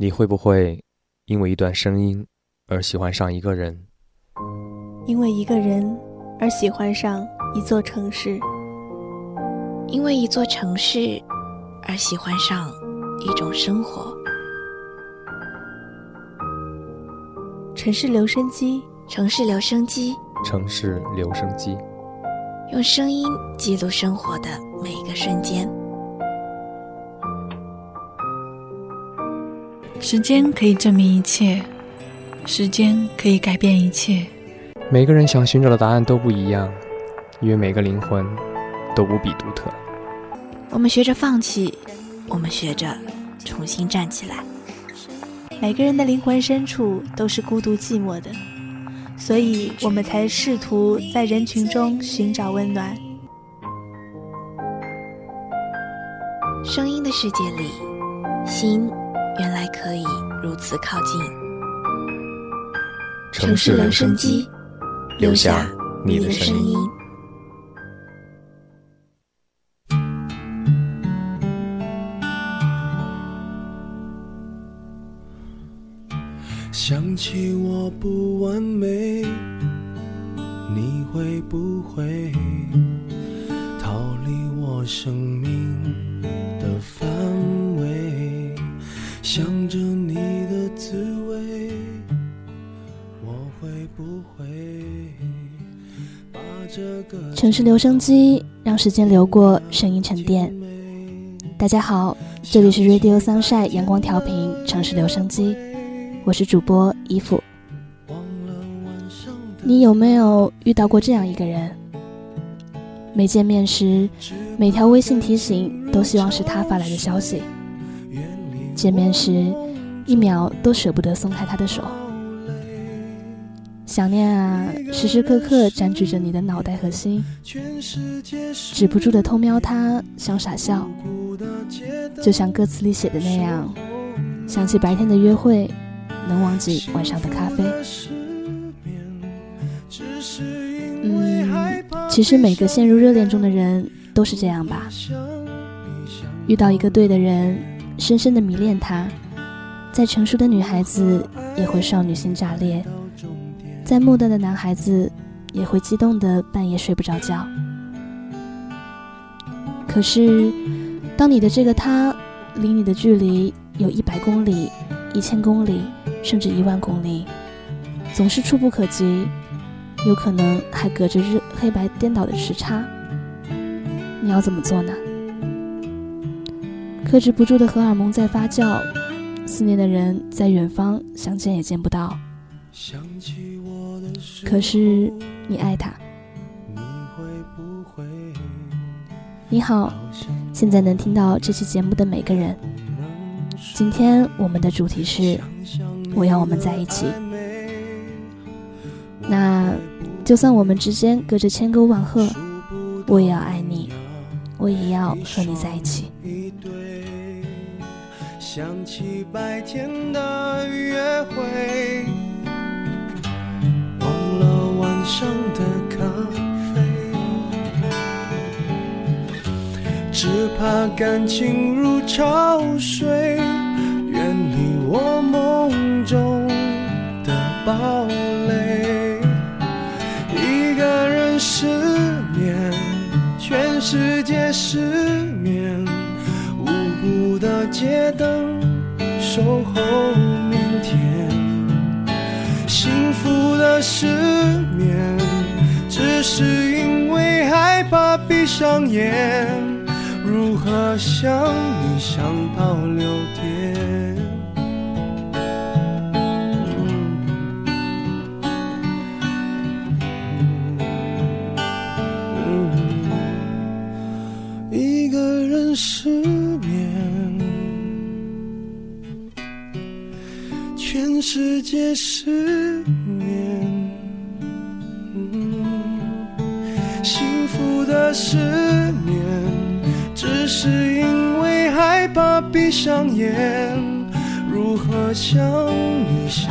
你会不会因为一段声音而喜欢上一个人？因为一个人而喜欢上一座城市？因为一座城市而喜欢上一种生活？城市留声机，城市留声机，城市留声机，用声音记录生活的每一个瞬间。时间可以证明一切，时间可以改变一切。每个人想寻找的答案都不一样，因为每个灵魂都无比独特。我们学着放弃，我们学着重新站起来。每个人的灵魂深处都是孤独寂寞的，所以我们才试图在人群中寻找温暖。声音的世界里，心。可以如此靠近。城市留声机，留下你的声音。城市留声机让时间流过，声音沉淀。大家好，这里是 Radio Sunshine 阳光调频城市留声机，我是主播衣服。你有没有遇到过这样一个人？没见面时，每条微信提醒都希望是他发来的消息。见面时，一秒都舍不得松开他的手。想念啊，时时刻刻占据着你的脑袋和心，止不住的偷瞄他，想傻笑，就像歌词里写的那样，想起白天的约会，能忘记晚上的咖啡。嗯，其实每个陷入热恋中的人都是这样吧，遇到一个对的人。深深的迷恋他，再成熟的女孩子也会少女心炸裂，再木讷的男孩子也会激动的半夜睡不着觉。可是，当你的这个他离你的距离有一百公里、一千公里，甚至一万公里，总是触不可及，有可能还隔着日黑白颠倒的时差，你要怎么做呢？克制不住的荷尔蒙在发酵，思念的人在远方，想见也见不到。想起可是你爱他。你好，现在能听到这期节目的每个人，今天我们的主题是我要我们在一起。那就算我们之间隔着千沟万壑，我也要爱你，我也要和你在一起。想起白天的约会，上的咖啡，只怕感情如潮水，远离我梦中的堡垒。一个人失眠，全世界失眠。无辜的街灯守候失眠，只是因为害怕闭上眼。如何想你想到六点？一个人失眠，全。世界失失眠，只是因为害怕闭上眼。如何想你想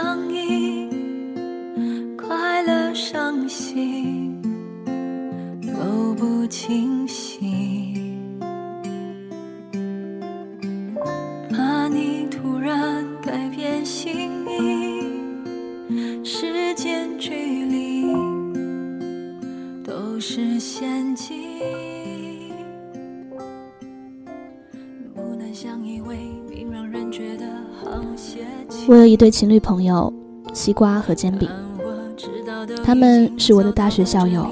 相依对情侣朋友，西瓜和煎饼，他们是我的大学校友。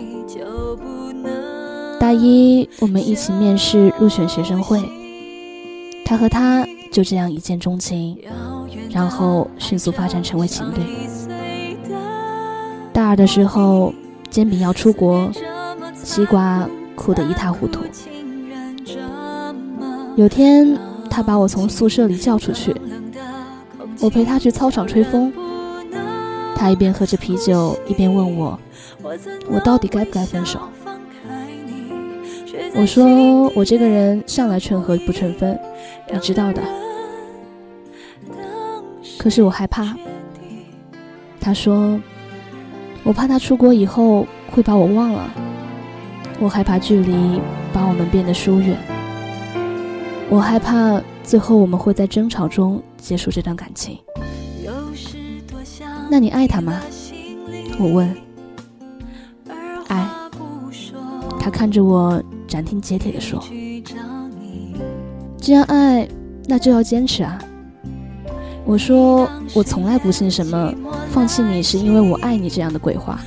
大一我们一起面试入选学生会，他和他就这样一见钟情，然后迅速发展成为情侣。大二的时候，煎饼要出国，西瓜哭得一塌糊涂。有天，他把我从宿舍里叫出去。我陪他去操场吹风，他一边喝着啤酒，一边问我：“我到底该不该分手？”我说：“我这个人向来劝和不劝分，你知道的。”可是我害怕。他说：“我怕他出国以后会把我忘了，我害怕距离把我们变得疏远，我害怕最后我们会在争吵中。”结束这段感情，那你爱他吗？我问。爱。他看着我，斩钉截铁地说：“既然爱，那就要坚持啊。”我说：“我从来不信什么放弃你是因为我爱你这样的鬼话。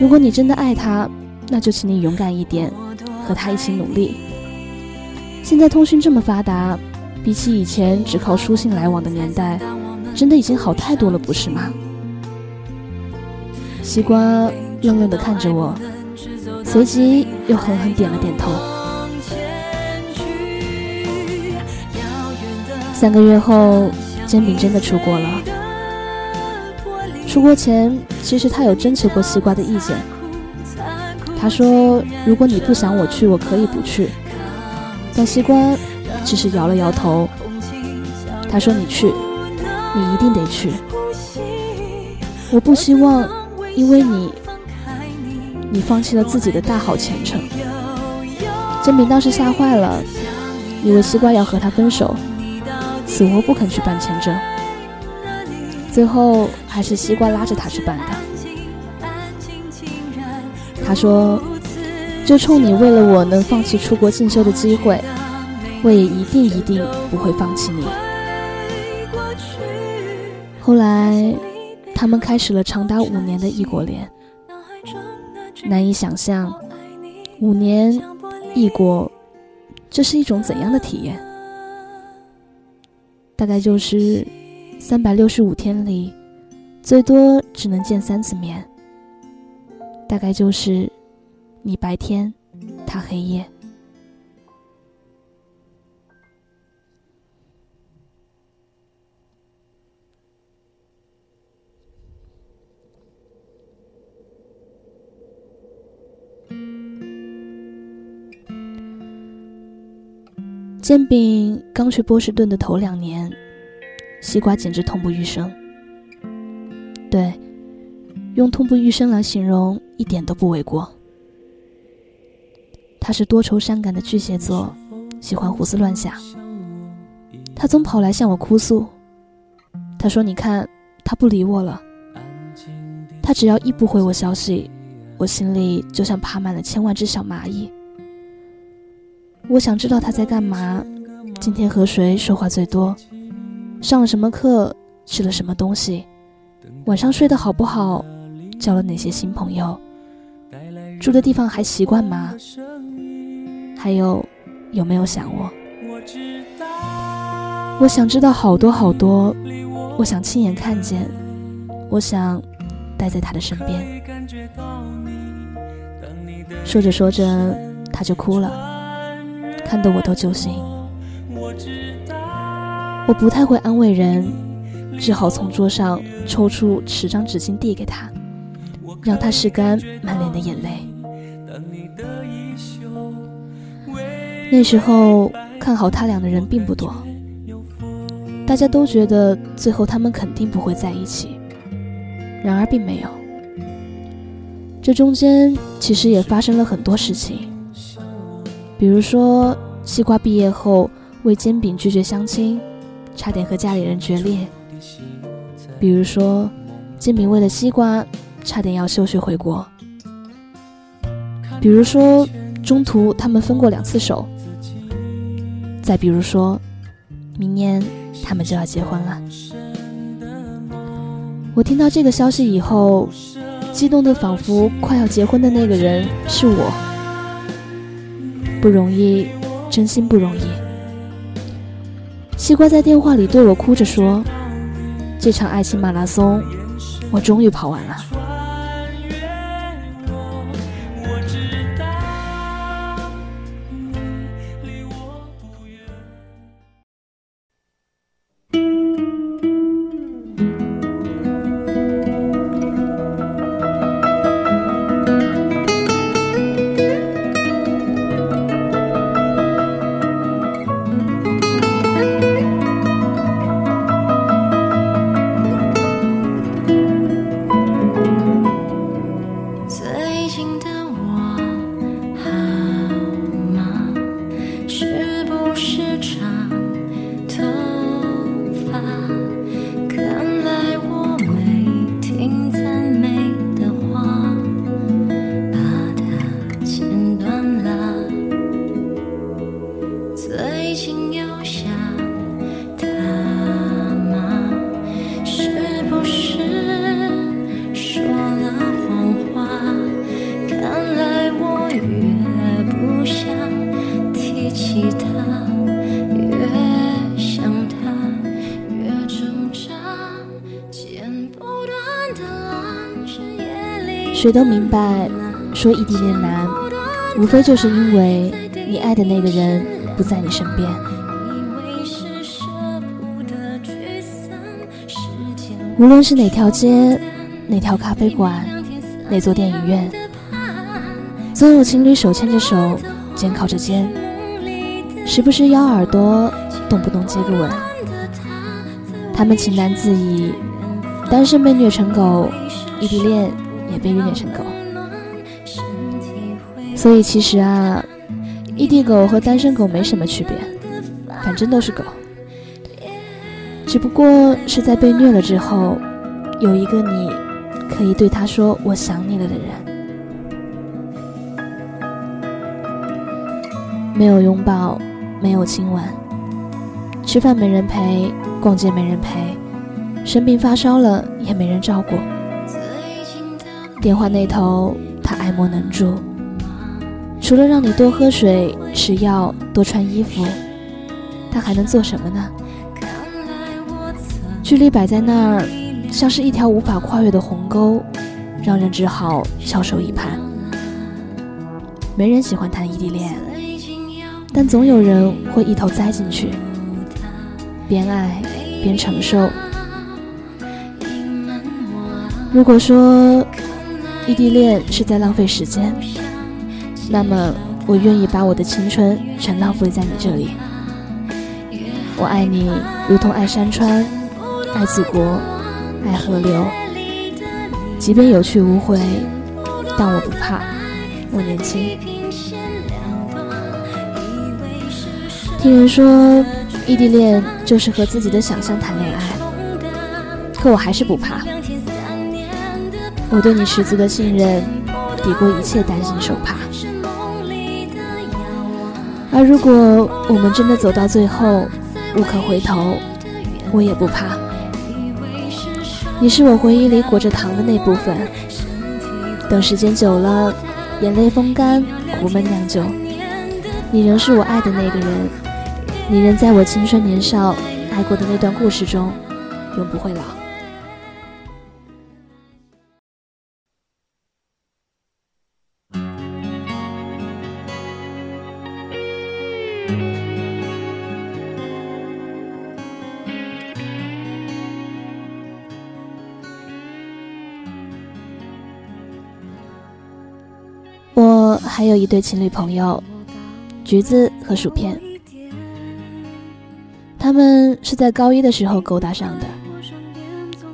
如果你真的爱他，那就请你勇敢一点，和他一起努力。现在通讯这么发达。”比起以前只靠书信来往的年代，真的已经好太多了，不是吗？西瓜愣愣地看着我，随即又狠狠点了点头。三个月后，煎饼真的出国了。出国前，其实他有征求过西瓜的意见。他说：“如果你不想我去，我可以不去。”但西瓜。只是摇了摇头，他说：“你去，你一定得去。我不希望因为你，你放弃了自己的大好前程。”煎饼当时吓坏了，以为西瓜要和他分手，死活不肯去办签证。最后还是西瓜拉着他去办的。他说：“就冲你为了我能放弃出国进修的机会。”我也一定一定不会放弃你。后来，他们开始了长达五年的异国恋。难以想象，五年异国，这是一种怎样的体验？大概就是三百六十五天里，最多只能见三次面。大概就是你白天，他黑夜。煎饼刚去波士顿的头两年，西瓜简直痛不欲生。对，用痛不欲生来形容一点都不为过。他是多愁善感的巨蟹座，喜欢胡思乱想。他总跑来向我哭诉，他说：“你看，他不理我了。他只要一不回我消息，我心里就像爬满了千万只小蚂蚁。”我想知道他在干嘛，今天和谁说话最多，上了什么课，吃了什么东西，晚上睡得好不好，交了哪些新朋友，住的地方还习惯吗？还有有没有想我？我想知道好多好多，我想亲眼看见，我想待在他的身边。说着说着，他就哭了。看得我都揪心，我不太会安慰人，只好从桌上抽出十张纸巾递给他，让他拭干满脸的眼泪。那时候看好他俩的人并不多，大家都觉得最后他们肯定不会在一起。然而并没有，这中间其实也发生了很多事情，比如说西瓜毕业后为煎饼拒绝相亲，差点和家里人决裂；比如说煎饼为了西瓜差点要休学回国；比如说中途他们分过两次手；再比如说，明年他们就要结婚了。我听到这个消息以后，激动的仿佛快要结婚的那个人是我。不容易，真心不容易。西瓜在电话里对我哭着说：“这场爱情马拉松，我终于跑完了。”谁都明白，说异地恋难，无非就是因为你爱的那个人不在你身边。无论是哪条街、哪条咖啡馆、哪座电影院，总有情侣手牵着手，肩靠着肩，时不时咬耳朵，动不动接个吻。他们情难自已，单身被虐成狗，异地恋。也被虐成狗，所以其实啊，异地狗和单身狗没什么区别，反正都是狗，只不过是在被虐了之后，有一个你可以对他说“我想你了”的人，没有拥抱，没有亲吻，吃饭没人陪，逛街没人陪，生病发烧了也没人照顾。电话那头，他爱莫能助，除了让你多喝水、吃药、多穿衣服，他还能做什么呢？距离摆在那儿，像是一条无法跨越的鸿沟，让人只好翘首以盼。没人喜欢谈异地恋，但总有人会一头栽进去，边爱边承受。如果说，异地恋是在浪费时间，那么我愿意把我的青春全浪费在你这里。我爱你，如同爱山川，爱祖国，爱河流。即便有去无回，但我不怕，我年轻。听人说异地恋就是和自己的想象谈恋爱，可我还是不怕。我对你十足的信任，抵过一切担心受怕。而如果我们真的走到最后，无可回头，我也不怕。你是我回忆里裹着糖的那部分，等时间久了，眼泪风干，苦闷酿酒，你仍是我爱的那个人，你仍在我青春年少爱过的那段故事中，永不会老。还有一对情侣朋友，橘子和薯片。他们是在高一的时候勾搭上的，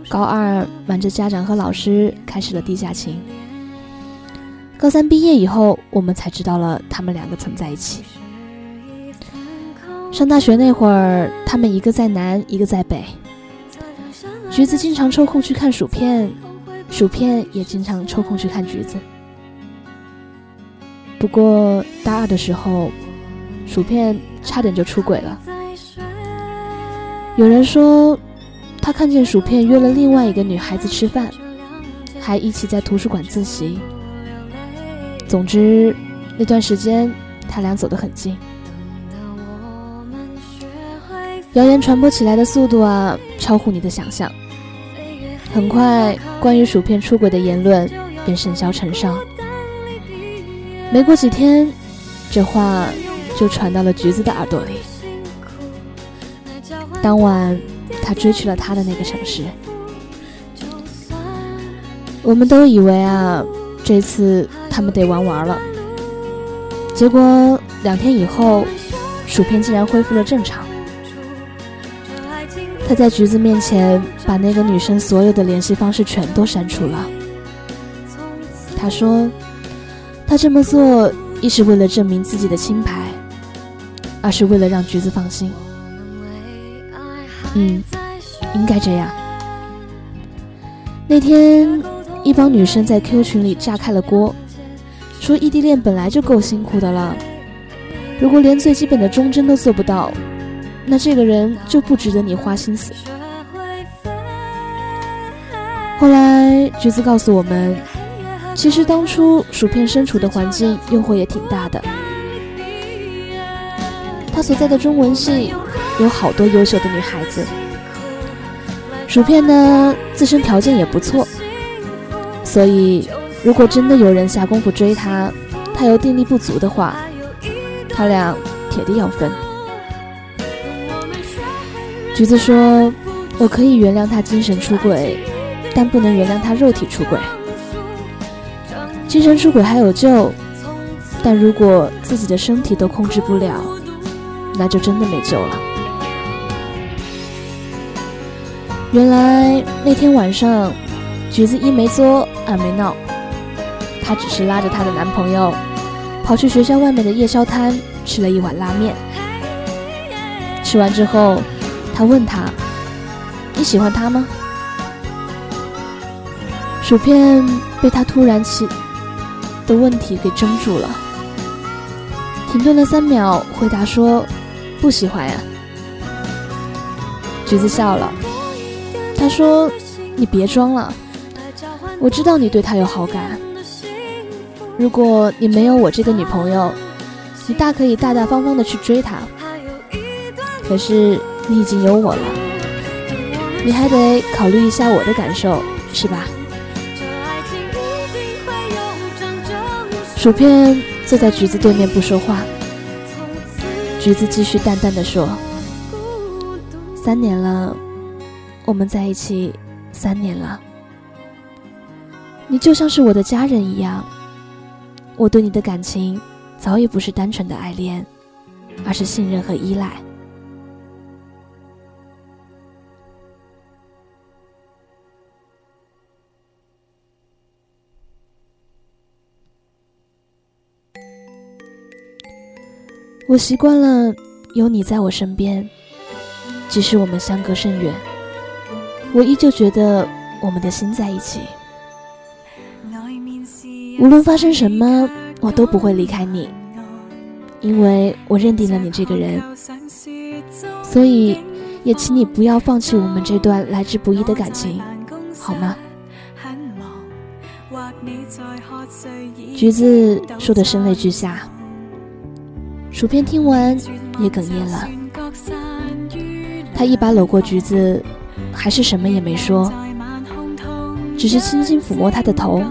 高二瞒着家长和老师开始了地下情。高三毕业以后，我们才知道了他们两个曾在一起。上大学那会儿，他们一个在南，一个在北。橘子经常抽空去看薯片，薯片也经常抽空去看橘子。不过大二的时候，薯片差点就出轨了。有人说，他看见薯片约了另外一个女孩子吃饭，还一起在图书馆自习。总之，那段时间他俩走得很近。谣言传播起来的速度啊，超乎你的想象。很快，关于薯片出轨的言论便甚嚣尘上。没过几天，这话就传到了橘子的耳朵里。当晚，他追去了他的那个城市。我们都以为啊，这次他们得玩完了。结果两天以后，薯片竟然恢复了正常。他在橘子面前把那个女生所有的联系方式全都删除了。他说，他这么做一是为了证明自己的清白，二是为了让橘子放心。嗯，应该这样。那天，一帮女生在 Q 群里炸开了锅，说异地恋本来就够辛苦的了，如果连最基本的忠贞都做不到。那这个人就不值得你花心思。后来橘子告诉我们，其实当初薯片身处的环境诱惑也挺大的。他所在的中文系有好多优秀的女孩子，薯片呢自身条件也不错，所以如果真的有人下功夫追他，他又定力不足的话，他俩铁定要分。橘子说：“我可以原谅他精神出轨，但不能原谅他肉体出轨。精神出轨还有救，但如果自己的身体都控制不了，那就真的没救了。”原来那天晚上，橘子一没作，二没闹，她只是拉着她的男朋友，跑去学校外面的夜宵摊吃了一碗拉面。吃完之后。他问他：“你喜欢他吗？”薯片被他突然起的问题给怔住了，停顿了三秒，回答说：“不喜欢呀。”橘子笑了，他说：“你别装了，我知道你对他有好感。如果你没有我这个女朋友，你大可以大大方方的去追她。可是……”你已经有我了，你还得考虑一下我的感受，是吧？薯片坐在橘子对面不说话，橘子继续淡淡的说：“三年了，我们在一起三年了，你就像是我的家人一样，我对你的感情早已不是单纯的爱恋，而是信任和依赖。”我习惯了有你在我身边，即使我们相隔甚远，我依旧觉得我们的心在一起。无论发生什么，我都不会离开你，因为我认定了你这个人。所以，也请你不要放弃我们这段来之不易的感情，好吗？橘子说的声泪俱下。薯片听完也哽咽了，他一把搂过橘子，还是什么也没说，只是轻轻抚摸她的头。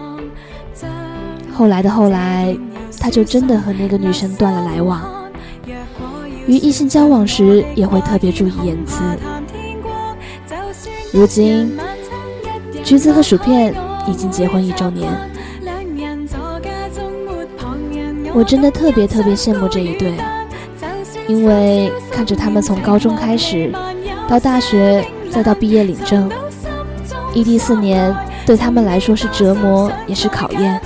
后来的后来，他就真的和那个女生断了来往，与异性交往时也会特别注意言辞。如今，橘子和薯片已经结婚一周年。我真的特别特别羡慕这一对，因为看着他们从高中开始，到大学，再到毕业领证，异地四年对他们来说是折磨，也是考验。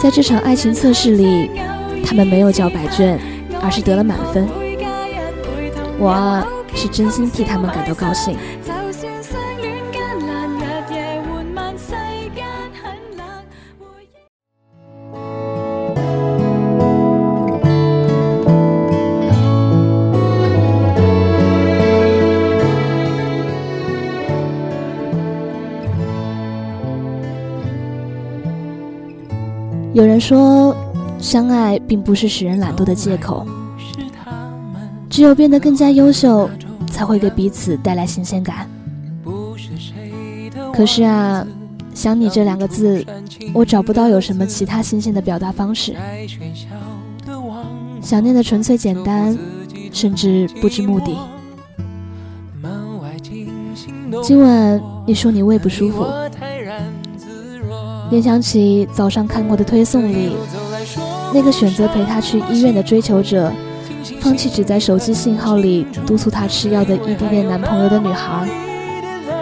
在这场爱情测试里，他们没有交白卷，而是得了满分。我啊，是真心替他们感到高兴。有人说，相爱并不是使人懒惰的借口，只有变得更加优秀，才会给彼此带来新鲜感。可是啊，想你这两个字，我找不到有什么其他新鲜的表达方式。想念的纯粹简单，甚至不知目的。今晚你说你胃不舒服。联想起早上看过的推送里，那个选择陪他去医院的追求者，放弃只在手机信号里督促他吃药的异地恋男朋友的女孩，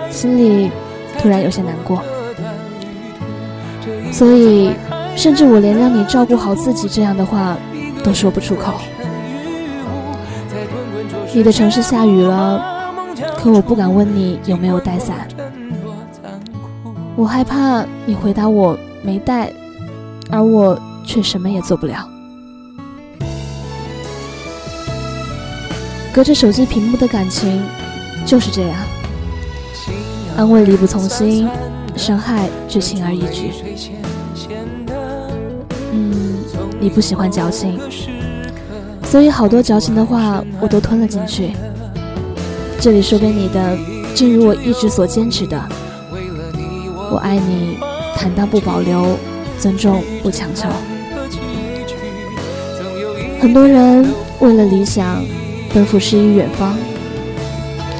心里突然有些难过。所以，甚至我连让你照顾好自己这样的话都说不出口。你的城市下雨了，可我不敢问你有没有带伞。我害怕你回答我没带，而我却什么也做不了。隔着手机屏幕的感情就是这样，安慰力不从心，伤害却轻而易举。嗯，你不喜欢矫情，所以好多矫情的话我都吞了进去。这里说给你的，正如我一直所坚持的。我爱你，坦荡不保留，尊重不强求。很多人为了理想奔赴诗与远方，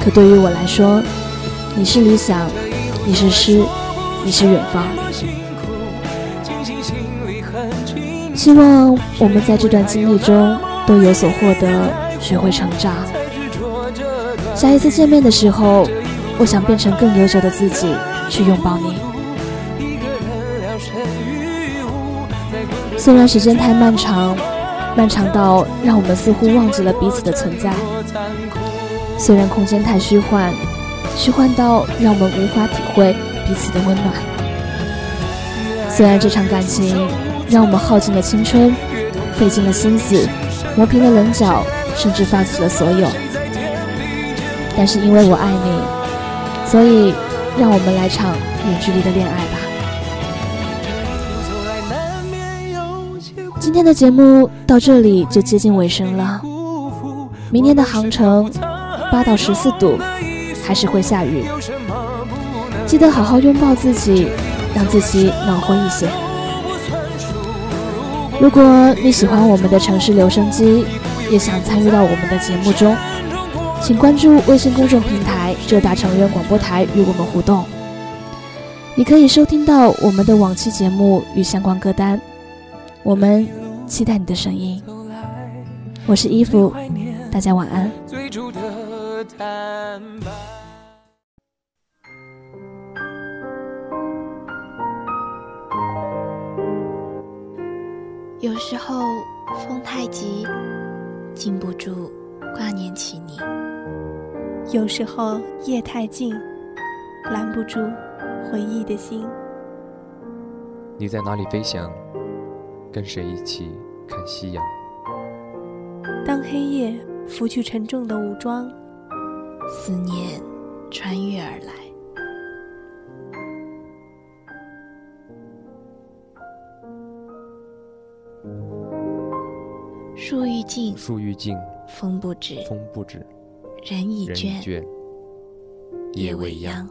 可对于我来说，你是理想，你是诗，你是远方。希望我们在这段经历中都有所获得，学会成长。下一次见面的时候，我想变成更优秀的自己。去拥抱你。虽然时间太漫长，漫长到让我们似乎忘记了彼此的存在；虽然空间太虚幻，虚幻到让我们无法体会彼此的温暖；虽然这场感情让我们耗尽了青春，费尽了心思，磨平了棱角，甚至放弃了所有，但是因为我爱你，所以。让我们来场远距离的恋爱吧。今天的节目到这里就接近尾声了。明天的航程八到十四度，还是会下雨。记得好好拥抱自己，让自己暖和一些。如果你喜欢我们的城市留声机，也想参与到我们的节目中。请关注微信公众平台“浙大成员广播台”与我们互动，你可以收听到我们的往期节目与相关歌单。我们期待你的声音。我是衣服，大家晚安。有时候风太急，禁不住挂念起你。有时候夜太静，拦不住回忆的心。你在哪里飞翔？跟谁一起看夕阳？当黑夜拂去沉重的武装，思念穿越而来。树欲静，树欲静，风不止，风不止。人已倦，夜未央。